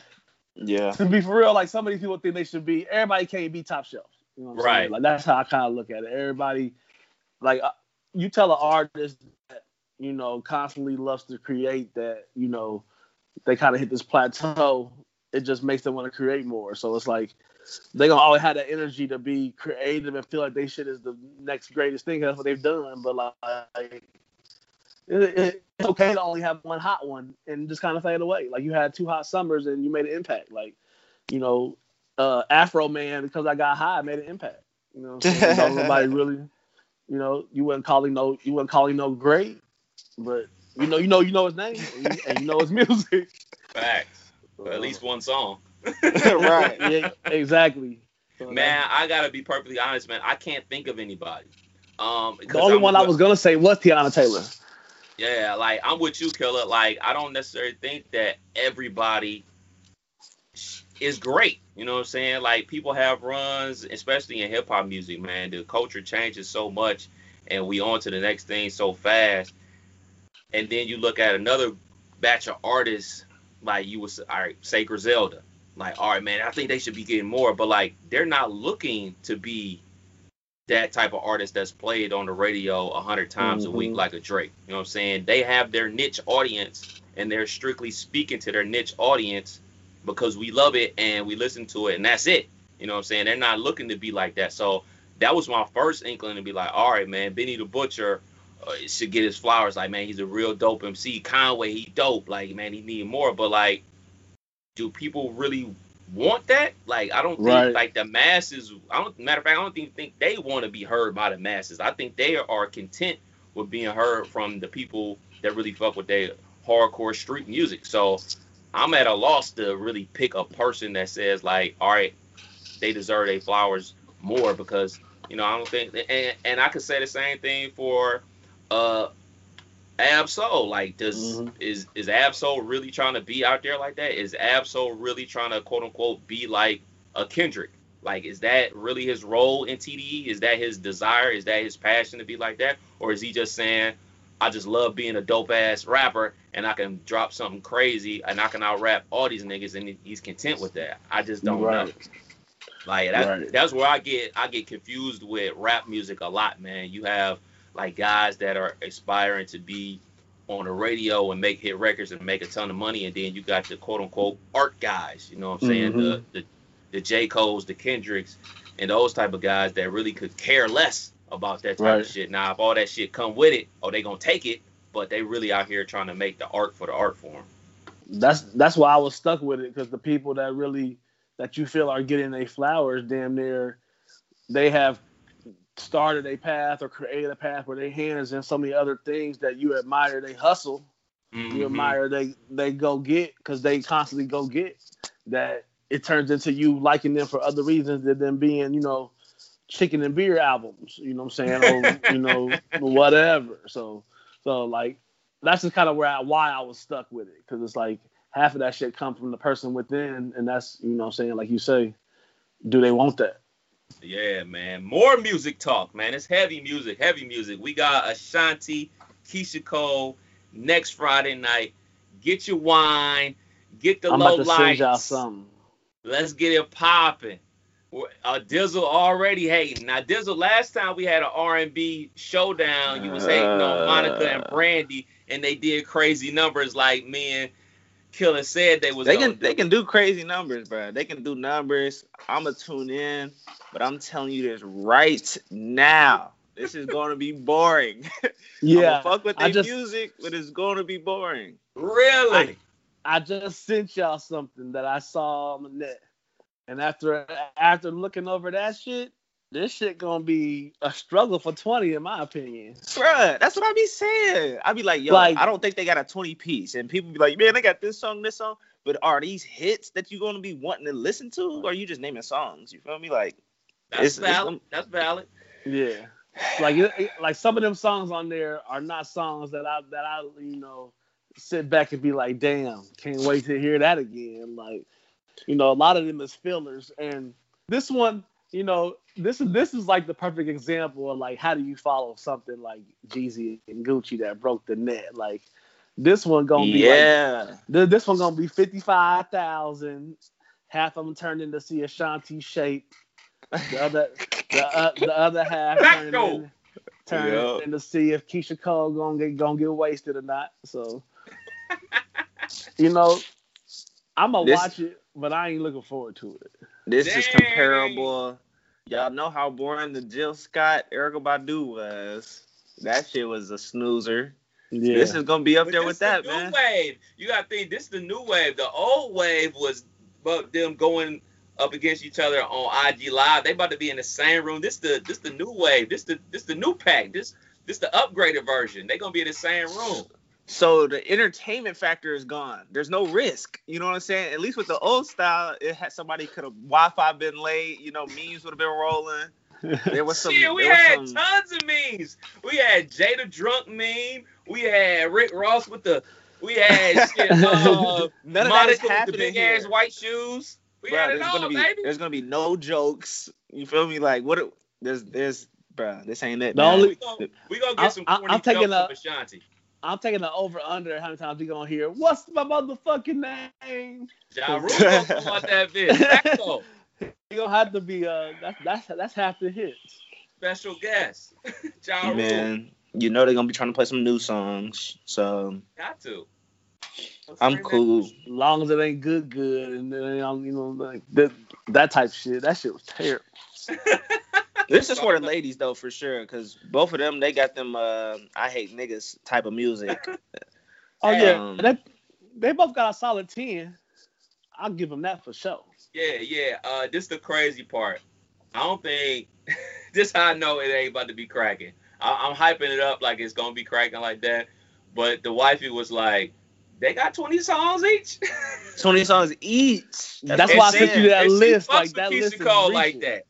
Yeah. to be for real, like some of these people think they should be. Everybody can't be top shelf. You know what I'm Right. saying? Like that's how I kind of look at it. Everybody, like uh, you tell an artist that you know constantly loves to create that you know they kind of hit this plateau. It just makes them want to create more. So it's like they gonna always have that energy to be creative and feel like they shit is the next greatest thing. That's what they've done. But like, it, it, it's okay to only have one hot one and just kind of fade away. Like you had two hot summers and you made an impact. Like, you know, uh, Afroman because I got high made an impact. You know, so nobody really, you know, you wasn't calling no, you wasn't calling no great, but you know, you know, you know his name and you, and you know his music. Facts. at least one song. right. Yeah, exactly. So Man, I gotta be perfectly honest, man. I can't think of anybody. Um, the only I'm one I was gonna say was Teyana Taylor. Yeah, like I'm with you, Killer. Like I don't necessarily think that everybody is great. You know what I'm saying? Like people have runs, especially in hip hop music, man. The culture changes so much, and we on to the next thing so fast. And then you look at another batch of artists, like you was, all right, say Griselda. Like, all right, man, I think they should be getting more, but like they're not looking to be that type of artist that's played on the radio a hundred times a week Mhm. like a Drake. You know what I'm saying? They have their niche audience and they're strictly speaking to their niche audience because we love it and we listen to it and that's it. You know what I'm saying? They're not looking to be like that. So that was my first inkling to be like, all right, man, Benny the Butcher uh, should get his flowers. Like, man, he's a real dope MC. Conway, he dope. Like, man, he need more. But like, do people really want that? Like, I don't think like the masses. I don't. Matter of fact, I don't even think they want to be heard by the masses. I think they are content with being heard from the people that really fuck with their hardcore street music. So I'm at a loss to really pick a person that says like, all right, they deserve their flowers more because you know I don't think and, and I could say the same thing for uh Ab-Soul. Like, does Mhm. is is Ab-Soul really trying to be out there like that? Is Ab-Soul really trying to quote unquote be like a Kendrick? Like, is that really his role in TDE? Is that his desire? Is that his passion to be like that? Or is he just saying, I just love being a dope ass rapper and I can drop something crazy and I can out rap all these niggas and he's content with that? I just don't know. Like that, Right. that's where I get I get confused with rap music a lot, man. You have like guys that are aspiring to be on the radio and make hit records and make a ton of money, and then you got the quote unquote art guys. You know what I'm saying? Mhm. The, the the J Cole's, the Kendricks, and those type of guys that really could care less about that type Right. of shit. Now, if all that shit come with it, oh, they gonna take it, but they really out here trying to make the art for the art form. That's that's why I was stuck with it because the people that really that you feel are getting their flowers, damn near, they have started a path or created a path where their hand is in so many other things that you admire. They hustle, Mhm. you admire they they go get because they constantly go get that it turns into you liking them for other reasons than them being you know chicken and beer albums you know what i'm saying or you know whatever so so like that's just kind of where I, why i was stuck with it because it's like half of that shit come from the person within and that's you know what i'm saying like you say do they want that Yeah, man. More music talk, man. It's heavy music, heavy music. We got Ashanti, Keyshia Cole next Friday night. Get your wine, get the i'm low about to send y'all lights. something Let's get it popping. Uh, Dizzle already hating. Now Dizzle, last time we had an R&B showdown, you was hating on Monica and Uh. Brandy, and they did crazy numbers like me and Killer said they was. They can they do. can do crazy numbers, bro. They can do numbers. I'ma tune in, but I'm telling you this right now. This is gonna be boring. yeah I'ma fuck with I their just- music, but it's gonna be boring. Really? I just sent y'all something that I saw on the net, and after after looking over that shit, this shit gonna be a struggle for twenty, in my opinion. Bruh, that's what I be saying. I be like, yo, Like- I don't think they got a 20 piece. And people be like, man, they got this song, this song. But are these hits that you're gonna be wanting to listen to? Or are you just naming songs? You feel me? Like, That's It's- it's valid. them- That's valid. Yeah, like it, it- like some of them songs on there are not songs that I that I you know sit back and be like, damn, can't wait to hear that again. Like, you know, a lot of them is fillers, and this one, you know, this is this is like the perfect example of like how do you follow something like Jeezy and Gucci that broke the net. Like, this one gonna be yeah. Th- This one gonna be fifty five thousand. Half of them turned into see Ashanti shape. The other, the, uh, the other half Back turned, in, turned Yeah. in to see if Keyshia Cole gonna get gonna get wasted or not. So, you know, I'm gonna This- watch it, but I ain't looking forward to it. This is comparable. Y'all know how boring the Jill Scott Erykah Badu was. That shit was a snoozer. Yeah. This is gonna be up But there with that, the man. New wave. You gotta think this is the new wave. The old wave was but them going up against each other on IG Live. They about to be in the same room. This the this the new wave. This the this the new pack. This this the upgraded version. They gonna be in the same room. So the entertainment factor is gone. There's no risk. You know what I'm saying? At least with the old style, it had somebody could have Wi-Fi been late. You know, memes would have been rolling. There was some. Shit, we had some- tons of memes. We had Jada drunk meme. We had Rick Ross with the. We had shit. Uh, None of that is Monica with the happening big here. ass white shoes. We Bruh, had it there's all, gonna be baby. there's gonna be no jokes. You feel me? Like what? It, there's there's bro. This ain't it. The man. only- We gonna, we gonna I'm- get some I'm- corny I'm taking jokes a- from Ashanti. I'm taking the over under how many times we gonna hear what's my motherfucking name. Ja Rule gonna come out that bitch. You gonna have to be uh that's that's that's half the hits. Special guest. ja Rule. man. You know they're gonna be trying to play some new songs. So Got to. I'm cool. As long as it ain't good, good, and then you know like that that type of shit. That shit was terrible. This is for the ladies though, for sure, because both of them they got them uh I hate niggas type of music. Oh yeah, Um, they they both got a solid ten. I'll give them that for sure. Yeah, yeah. Uh, this the crazy part. I don't think this how I know it ain't about to be cracking. I, I'm hyping it up like it's gonna be cracking like that, but the wifey was like, "They got 20 songs each." Twenty songs each. That's what why I I'm sent you that list. Like with that Keyshia list is Cole like that.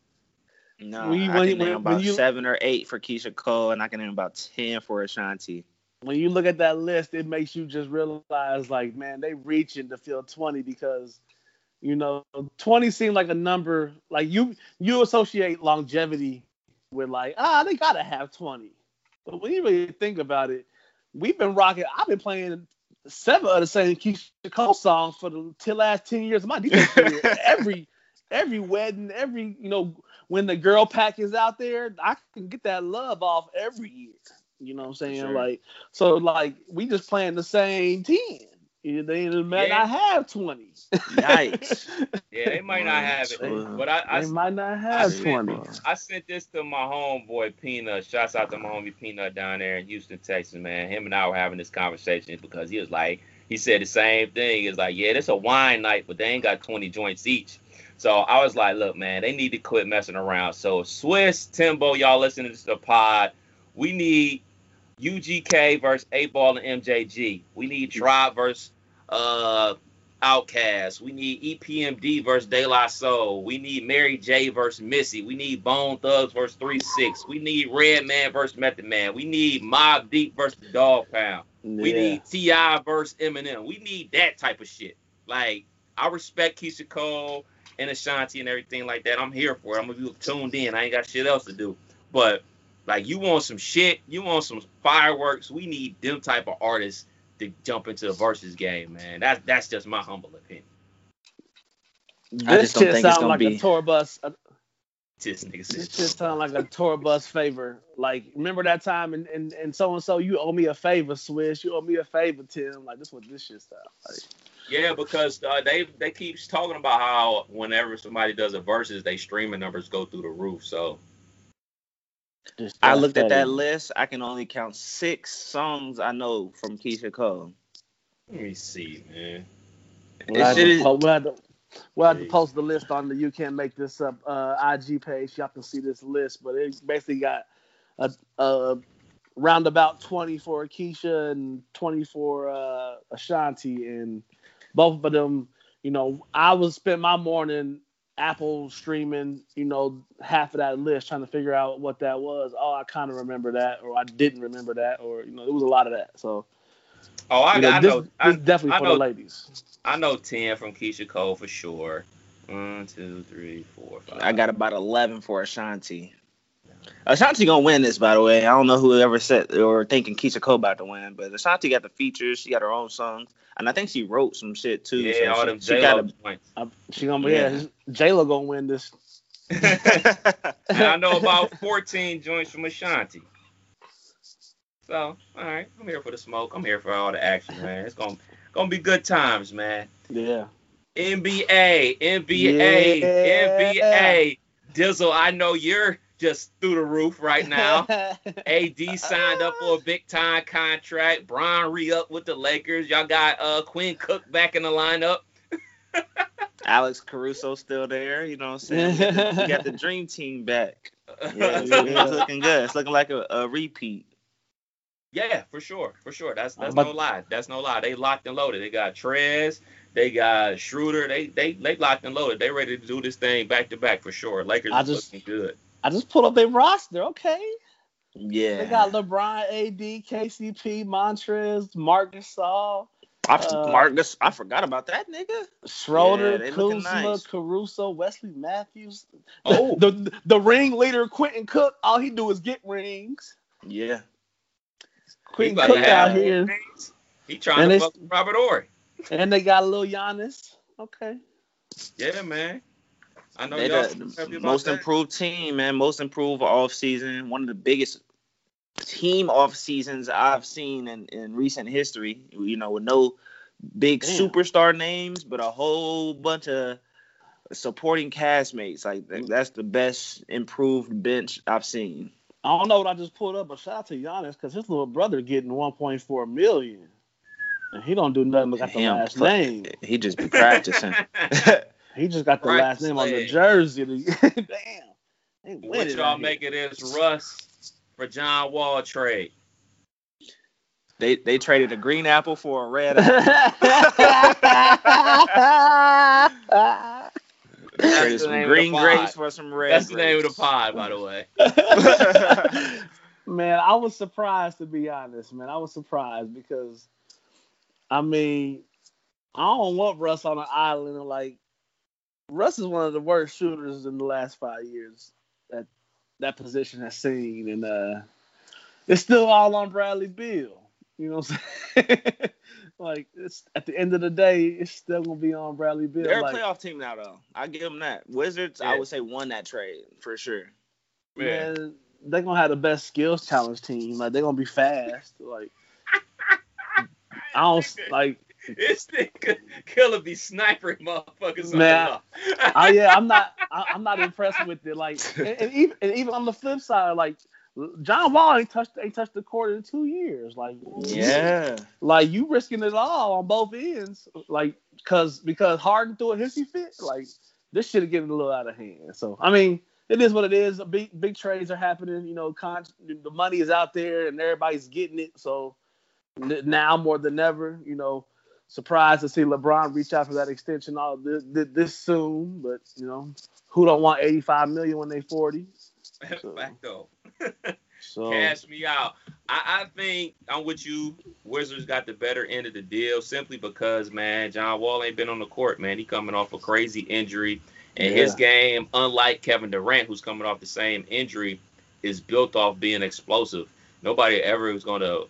No, When you- I when- can name when- about you- seven or eight for Keyshia Cole, and I can name about ten for Ashanti. When you look at that list, it makes you just realize, like, man, they reaching to fill twenty because, you know, twenty seemed like a number. Like you you associate longevity with like, ah, they gotta have twenty. But when you really think about it, we've been rocking. I've been playing seven of the same Keyshia Cole songs for the last ten years of my DJ career. every every wedding, every you know, when the girl pack is out there, I can get that love off every year. You know what I'm saying? sure. Like so, like we just playing the same ten. You know, They might Yeah. not have twenty. Yikes. Yeah, they might not have it, but I, I, they might not I have sent, twenty. I sent this to my homeboy Peanut. Shouts out to my homie Peanut down there in Houston, Texas, man. Him and I were having this conversation because he was like, he said the same thing. He's like, yeah, this a wine night, but they ain't got 20 joints each. So I was like, look, man, they need to quit messing around. So Swizz, Timbo, y'all listening to the pod, we need UGK versus 8 Ball and MJG. We need Drop versus uh OutKast. We need EPMD versus De La Soul. We need Mary J versus Missy. We need Bone Thugs versus 3 6. We need Redman versus Method Man. We need Mobb Deep versus the Dog Pound. We need T.I. versus Eminem. We need that type of shit. Like, I respect Keyshia Cole and Ashanti and everything like that. I'm here for it. I'm gonna be tuned in. I ain't got shit else to do. But like you want some shit, you want some fireworks. We need them type of artists to jump into the versus game, man. That's that's just my humble opinion. I This just don't shit think it's sound gonna like be. a tour bus. A, This nigga this said. shit sound like a tour bus favor. Like remember that time and and and so and so you owe me a favor, Swish. You owe me a favor, Tim. Like this what this shit sound like. Yeah, because uh, they they keep talking about how whenever somebody does a versus, they streaming numbers go through the roof. So I that looked at that list. I can only count six songs I know from Keyshia Cole. let me see, man. We'll have, It to, shit po- we'll have to, we'll have to post the list on the You Can't Make This Up uh, IG page. Y'all can see this list, but it basically got a, a roundabout 20 for Keyshia and 20 for uh, Ashanti. And both of them, you know, I was spent my morning Apple streaming, you know, half of that list trying to figure out what that was. Oh, I kind of remember that, or I didn't remember that, or, you know, it was a lot of that. So, Oh, I, you know, I this, know. this I, definitely I for know- the ladies. I know ten from Keyshia Cole for sure. One, two, three, four, five. I got about eleven for Ashanti. Ashanti gonna win this, by the way. I don't know who ever said or thinking Keyshia Cole about to win, but Ashanti got the features. She got her own songs, and I think she wrote some shit too. Yeah, so all she- them J got Lo points. Uh, she gonna yeah. Yeah. J Lo gonna win this. I know about 14 joints from Ashanti. So, all right, I'm here for the smoke. I'm here for all the action, man. It's gonna gonna be good times, man. Yeah. NBA, NBA, Yeah. NBA. Dizzle, I know you're just through the roof right now. AD signed up for a big time contract. Brian re up with the Lakers. Y'all got uh Quinn Cook back in the lineup. Alex Caruso still there. You know what I'm saying? We got the, we got the dream team back. Yeah, it's, Yeah. it's looking good. It's looking like a, a repeat. Yeah, for sure, for sure. That's that's But- no lie. That's no lie. They locked and loaded. They got Trez, they got Schroeder. They they they locked and loaded. They ready to do this thing back to back for sure. Lakers I just- looking good. I just pulled up their roster. Okay. Yeah. They got LeBron, AD, KCP, Montrez, Marc Gasol, I, uh, Marcus, I forgot about that nigga. Schroeder, Yeah, Kuzma, nice. Caruso, Wesley Matthews. Oh. the, the the ring leader Quentin Cook. All he do is get rings. Yeah. Quentin Cook out here, rings. He trying And to fuck Robert Horry. and they got a little Giannis. Okay. Yeah, man. I know They y'all the most that. improved team, man. Most improved off season. One of the biggest team off seasons I've seen in, in recent history. You know, with no big Damn. superstar names, but a whole bunch of supporting castmates. Like mm. that's the best improved bench I've seen. I don't know what I just pulled up, but shout out to Giannis because his little brother getting 1.4 million, and he don't do nothing but got the Him, last fuck. name. He just be practicing. He just got the Right last name on the jersey. Damn. They what y'all out make of this Russ for John Wall trade? they they traded a green apple for a red apple. That's some green grapes for some red. That's the name of the grapes. pod, by the way. man, I was surprised to be honest, man. I was surprised because, I mean, I don't want Russ on an island. Like, Russ is one of the worst shooters in the last five years that that position has seen, and uh, it's still all on Bradley Beal. You know what I'm saying? like, it's at the end of the day, it's still gonna be on Bradley Beal. They're like, a playoff team now, though. I give them that. Wizards, I would say, won that trade for sure. Yeah. man, they're gonna have the best skills challenge team. Like they're gonna be fast. Like I don't like. This nigga killer be sniping motherfuckers Man, the. I, yeah, I'm not. I, I'm not impressed with it. Like, and, and even and even on the flip side, like John Wall ain't touched ain't touched the court in two years. Like, Yeah. like you risking it all on both ends. Like, cause because Harden threw a hissy fit. Like this should have getting a little out of hand. So I mean, it is what it is. Big big trades are happening. You know, con- the money is out there and everybody's getting it. So n- now more than ever, you know, surprised to see LeBron reach out for that extension all this, this soon. But you know, who don't want 85 million when they 40? Back though. So Cash me out. I, I think I'm with you. Wizards got the better end of the deal simply because, man, John Wall ain't been on the court, man. He coming off a crazy injury. And his game, unlike Kevin Durant, who's coming off the same injury, is built off being explosive. Nobody ever was going to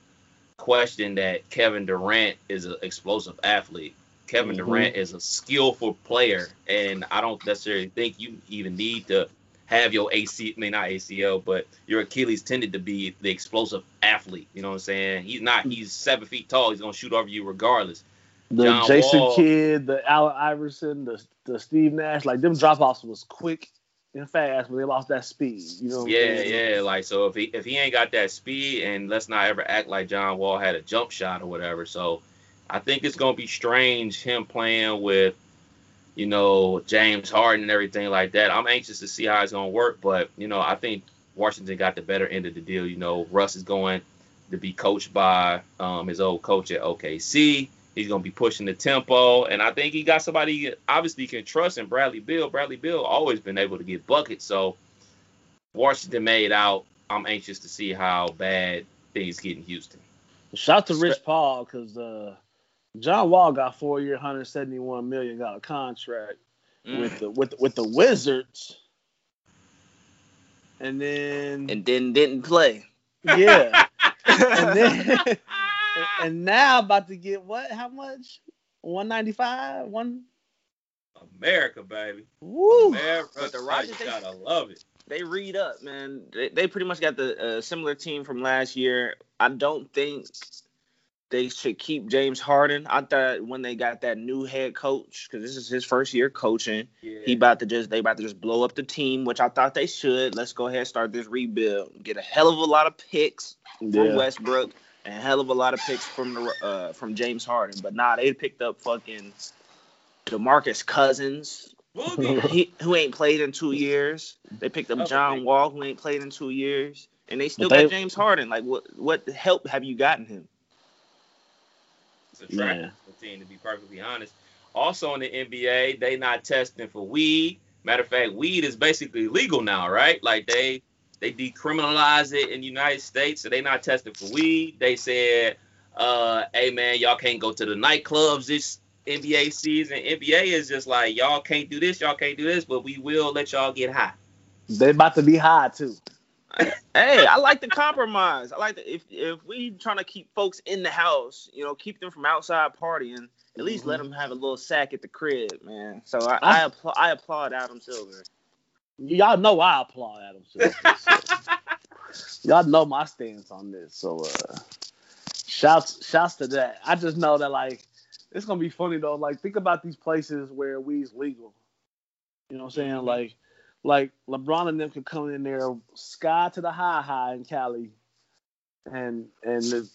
question that Kevin Durant is an explosive athlete. Kevin Mhm. Durant is a skillful player, and I don't necessarily think you even need to have your AC, I mean not ACL, but your Achilles tendon to be the explosive athlete. You know what I'm saying? He's not. He's seven feet tall. He's gonna shoot over you regardless. the John Jason Wall. Kidd, the Allen Iverson, the the Steve Nash, like them drop offs was quick and fast, but they lost that speed. You know? what I'm Yeah, yeah. Like so, if he if he ain't got that speed, and let's not ever act like John Wall had a jump shot or whatever. So, I think it's gonna be strange him playing with, you know, James Harden and everything like that. I'm anxious to see how it's gonna work, but you know, I think Washington got the better end of the deal. You know, Russ is going to be coached by um, his old coach at OKC. He's gonna be pushing the tempo, and I think he got somebody he obviously can trust in Bradley Beal. Bradley Beal always been able to get buckets, so Washington made out. I'm anxious to see how bad things get in Houston. Shout to Rich Paul because uh, John Wall got four year, 171 million dollar contract Mm. with the with with the Wizards, and then And then didn't play. yeah, and then and now about to get what? How much? 195? One. America, baby. Woo! America, But the you Rockets, they- gotta love it. They read up, man. They, they pretty much got the uh, similar team from last year. I don't think they should keep James Harden. I thought when they got that new head coach, because this is his first year coaching, Yeah. he about to just they about to just blow up the team, which I thought they should. Let's go ahead and start this rebuild. Get a hell of a lot of picks from Westbrook and hell of a lot of picks from the uh, from James Harden. But nah, they picked up fucking DeMarcus Cousins, he, who ain't played in two years. They picked up John Wall, who ain't played in two years, and they still But they- got James Harden. Like, what what help have you gotten him? It's attractive team, to be perfectly honest. Also in the NBA, they not testing for weed. Matter of fact, weed is basically legal now, right? Like they they decriminalized it in the United States, so they not testing for weed. They said, uh, hey man, y'all can't go to the nightclubs this NBA season. NBA is just like y'all can't do this, y'all can't do this, but we will let y'all get high. They about to be high too. hey, I like the compromise. I like the, if if we trying to keep folks in the house, you know, keep them from outside partying. At least let them have a little sack at the crib, man. So I I, I- appla- I applaud Adam Silver. Y'all know I applaud Adam Silver. so y'all know my stance on this. So uh shouts shouts to that. I just know that like it's gonna be funny though. Like think about these places where weed's legal. You know what I'm saying? Mhm. Like like LeBron and them could come in there sky to the high high in Cali and and it's,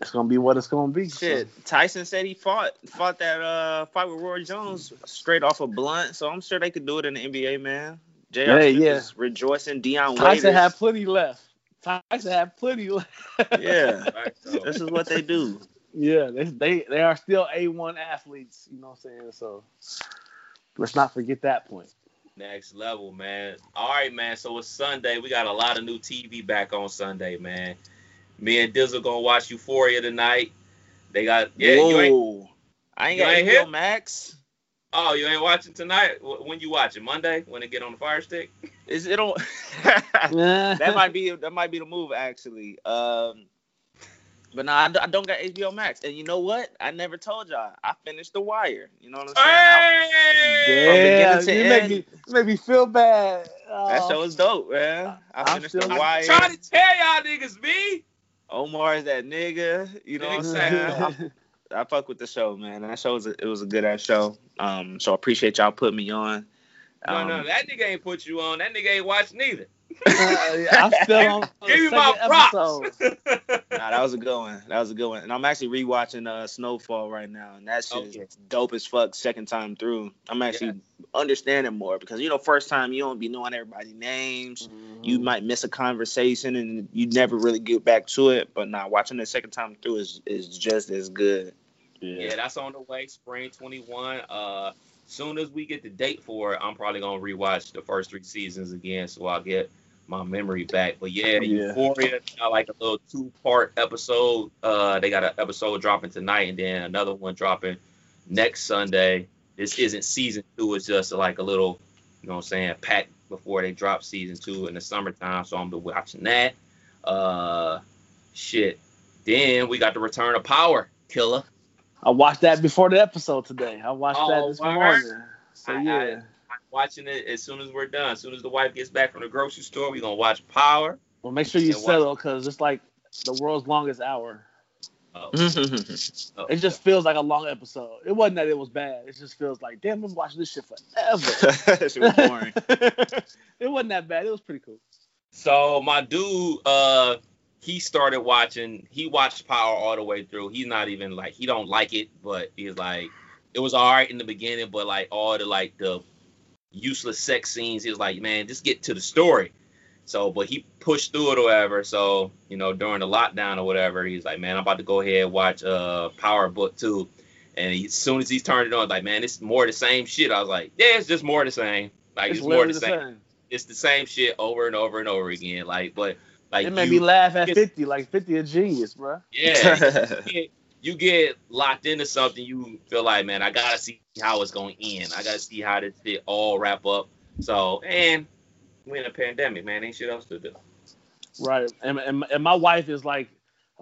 it's gonna be what it's gonna be. So, Shit, Tyson said he fought fought that uh fight with Roy Jones straight off a blunt, so I'm sure they could do it in the NBA, man. Jr. Hey, Smith yeah. is rejoicing. Dion Tyson Waiters. had plenty left. Tyson had plenty left. yeah, this is what they do. Yeah, they they they are still A one athletes. You know what I'm saying? So let's not forget that point. Next level, man. All right, man. So it's Sunday. We got a lot of new TV back on Sunday, man. Me and Dizzle gonna watch Euphoria tonight. They got yeah. You ain't. Whoa. I ain't you got ain't HBO here? Max. Oh, you ain't watching tonight. When you watching Monday? When it get on the Fire Stick? Is it on? that that might be that might be the move actually. Um, but nah, I, don't got HBO Max, and you know what? I never told y'all. I finished The Wire. You know what I'm saying? I- Hey! Damn, beginning to you make me make me feel bad. that Oh, show is dope, man. I I'm finished still- The I'm Wire. trying to tell y'all niggas, me. Omar is that nigga. You know what I'm saying? I, fuck with the show, man. That show was a, it was a good ass show. Um, so I appreciate y'all putting me on. No, Um, no, that nigga ain't put you on. That nigga ain't watched neither. I'm still on the Give me second my props. Nah, that was a good one. That was a good one. And I'm actually rewatching uh, Snowfall right now, and that shit Okay. is dope as fuck. Second time through, I'm actually understanding more because you know, first time you don't be knowing everybody's names. Mm-hmm. You might miss a conversation and you never really get back to it. But now watching the second time through is is just as good. Yeah, that's on the way. Spring 21. Uh, soon as we get the date for it, I'm probably gonna rewatch the first three seasons again, so I'll get my memory back. But yeah, Yeah. Euphoria, got like a little two part episode. Uh, they got an episode dropping tonight, and then another one dropping next Sunday. This isn't season two; it's just like a little, you know, what I'm saying, pack before they drop season two in the summertime. So I'm be watching that. Uh, shit. Then we got the return of Power Killer. I watched that before the episode today. I watched Oh, that this word? morning. So I- yeah. I'm watching it as soon as we're done. As soon as the wife gets back from the grocery store, we're gonna watch Power. well, make sure you settle because it's like the world's longest hour. Oh, oh. It just feels like a long episode. It wasn't that it was bad. It just feels like, damn, I'm watching this shit forever. shit was boring. it wasn't that bad. It was pretty cool. So my dude, uh, he started watching. He watched Power all the way through. He's not even like he don't like it, but he's like, it was all right in the beginning, but like all the like the useless sex scenes, he was like, man, just get to the story. So, but he pushed through it or whatever. So, you know, during the lockdown or whatever, he's like, man, I'm about to go ahead and watch uh Power Book Two. And he, as soon as he turned it on, like, man, it's more the same shit. I was like, yeah, it's just more the same. Like, it's, it's more the same. same. It's the same shit over and over and over again. Like, but like It made you, me laugh at 50. Like 50 a genius, bro. Yeah, you get, you get locked into something. You feel like, man, I gotta see how it's going to end. I gotta see how this shit all wrap up. So, and we in a pandemic, man. Ain't shit else to do. Right. And, and, and my wife is like,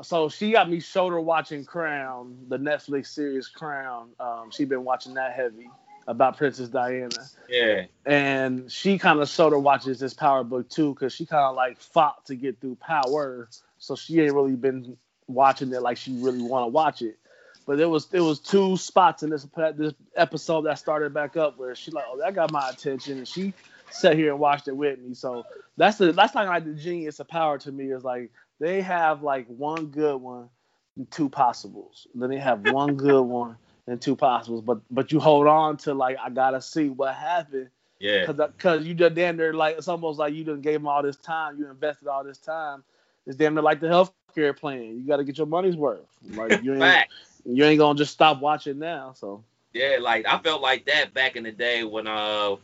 so she got me shoulder watching Crown, the Netflix series Crown. Um, she been watching that heavy about Princess Diana. Yeah, And she kind of shoulder watches this Power book too, because she kind of like fought to get through Power. So she ain't really been watching it like she really want to watch it. But there was there was two spots in this this episode that started back up where she like, oh, that got my attention, and she sat here and watched it with me. So that's the that's like, like the genius of power to me is like they have like one good one and two possibles. Then they have one good one and two possibles. But but you hold on to like I gotta see what happened. Yeah. Cause, Cause you just damn near like it's almost like you just gave them all this time, you invested all this time. It's damn near like the healthcare plan. You got to get your money's worth. Like you ain't you ain't gonna just stop watching now. So yeah, like I felt like that back in the day when uh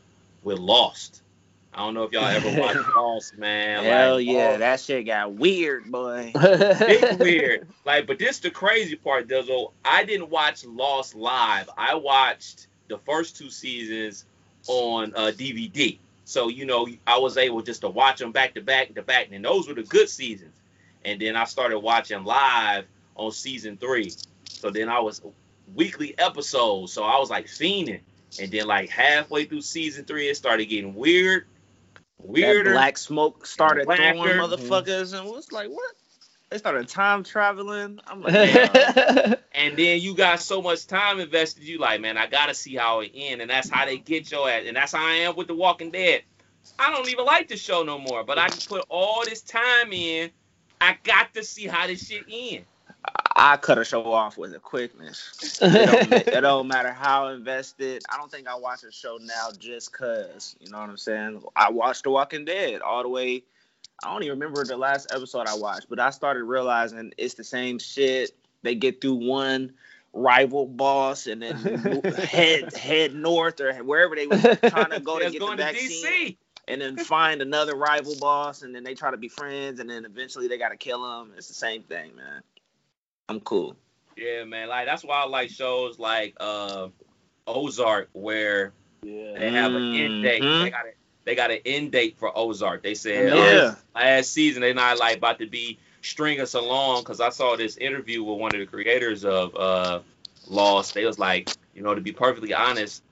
with Lost. I don't know if y'all ever watched Lost, man. Hell like, yeah, Lost. that shit got weird, boy. Big weird. Like, but this the crazy part, Dizzle. I didn't watch Lost live. I watched the first two seasons on uh, DVD. So you know, I was able just to watch them back to back to back, and those were the good seasons. And then I started watching live on season three. So then I was weekly episodes. So I was like fiending. And then like halfway through season three, it started getting weird weirder. That black smoke started throwing mm-hmm. motherfuckers, and was like, what? They started time traveling. I'm like, yeah. and then you got so much time invested. You like, man, I gotta see how it ends, and that's how they get your ass. And that's how I am with The Walking Dead. I don't even like the show no more, but I can put all this time in. I got to see how this shit ends. I cut a show off with a quickness. It don't, it don't, matter how invested. I don't think I watch a show now just cause. You know what I'm saying? I watched The Walking Dead all the way. I don't even remember the last episode I watched, but I started realizing it's the same shit. They get through one rival boss and then head head north or wherever they were trying to go to get the vaccine. And then find another rival boss, and then they try to be friends, and then eventually they gotta kill him. It's the same thing, man. I'm cool. Yeah, man. Like that's why I like shows like uh Ozark where yeah. they have an end date. Mm-hmm. They got a, they got an end date for Ozark. They said yeah. Uh, last season they're not like about to be string us along because I saw this interview with one of the creators of uh Lost. They was like, you know, to be perfectly honest,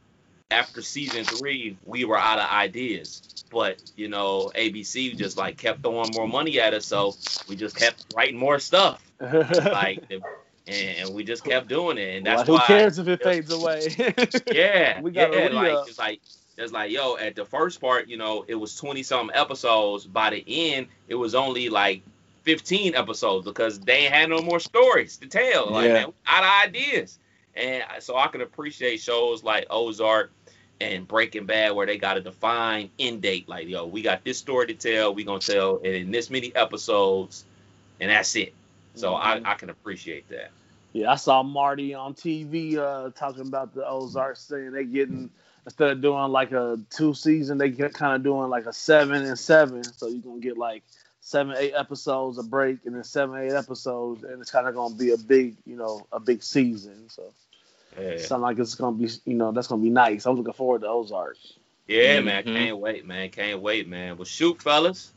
after season three, we were out of ideas. But you know, ABC just like kept throwing more money at us, so we just kept writing more stuff. like, and we just kept doing it, and that's well, why. Who cares if it fades away? yeah, we got yeah, like it's like it's like yo, at the first part, you know, it was twenty something episodes. By the end, it was only like 15 episodes because they had no more stories to tell. Like, yeah. man, out of ideas. And uh, so I can appreciate shows like Ozark and Breaking Bad where they got a defined end date. Like, yo, we got this story to tell. We gonna tell it in this many episodes, and that's it. So mm-hmm. I, I can appreciate that. Yeah, I saw Marty on TV uh, talking about the Ozark saying they getting instead of doing like a two season, they get kind of doing like a seven and seven. So you're gonna get like seven, eight episodes a break, and then seven, eight episodes, and it's kind of gonna be a big, you know, a big season. So yeah. Sound like it's gonna be, you know, that's gonna be nice. I'm looking forward to Ozark. Yeah, mm-hmm. man, can't wait, man, can't wait, man. Well, shoot, fellas.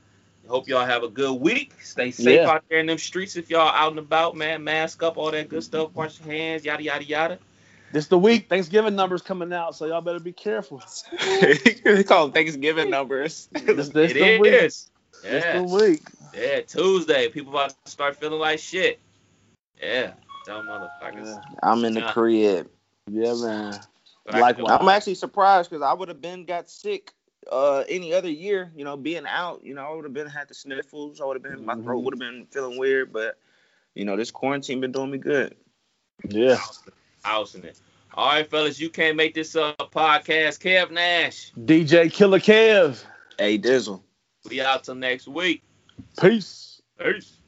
Hope y'all have a good week. Stay safe yeah. out there in them streets if y'all out and about, man. Mask up, all that good stuff. Wash your hands, yada yada yada. This the week. Thanksgiving numbers coming out, so y'all better be careful. they call them Thanksgiving numbers. this, this it the is. week. Yeah. This the week. Yeah, Tuesday. People about to start feeling like shit. Yeah. Dumb motherfuckers. Yeah. I'm in the yeah. crib. Yeah, man. Like I'm actually surprised because I would have been got sick uh any other year. You know, being out, you know, I would have been had the sniffles. I would have been my throat mm-hmm. would have been feeling weird, but you know, this quarantine been doing me good. Yeah. Awesome. All right, fellas, you can't make this uh, podcast. Kev Nash. DJ Killer Kev. Hey Dizzle. We out till next week. Peace. Peace.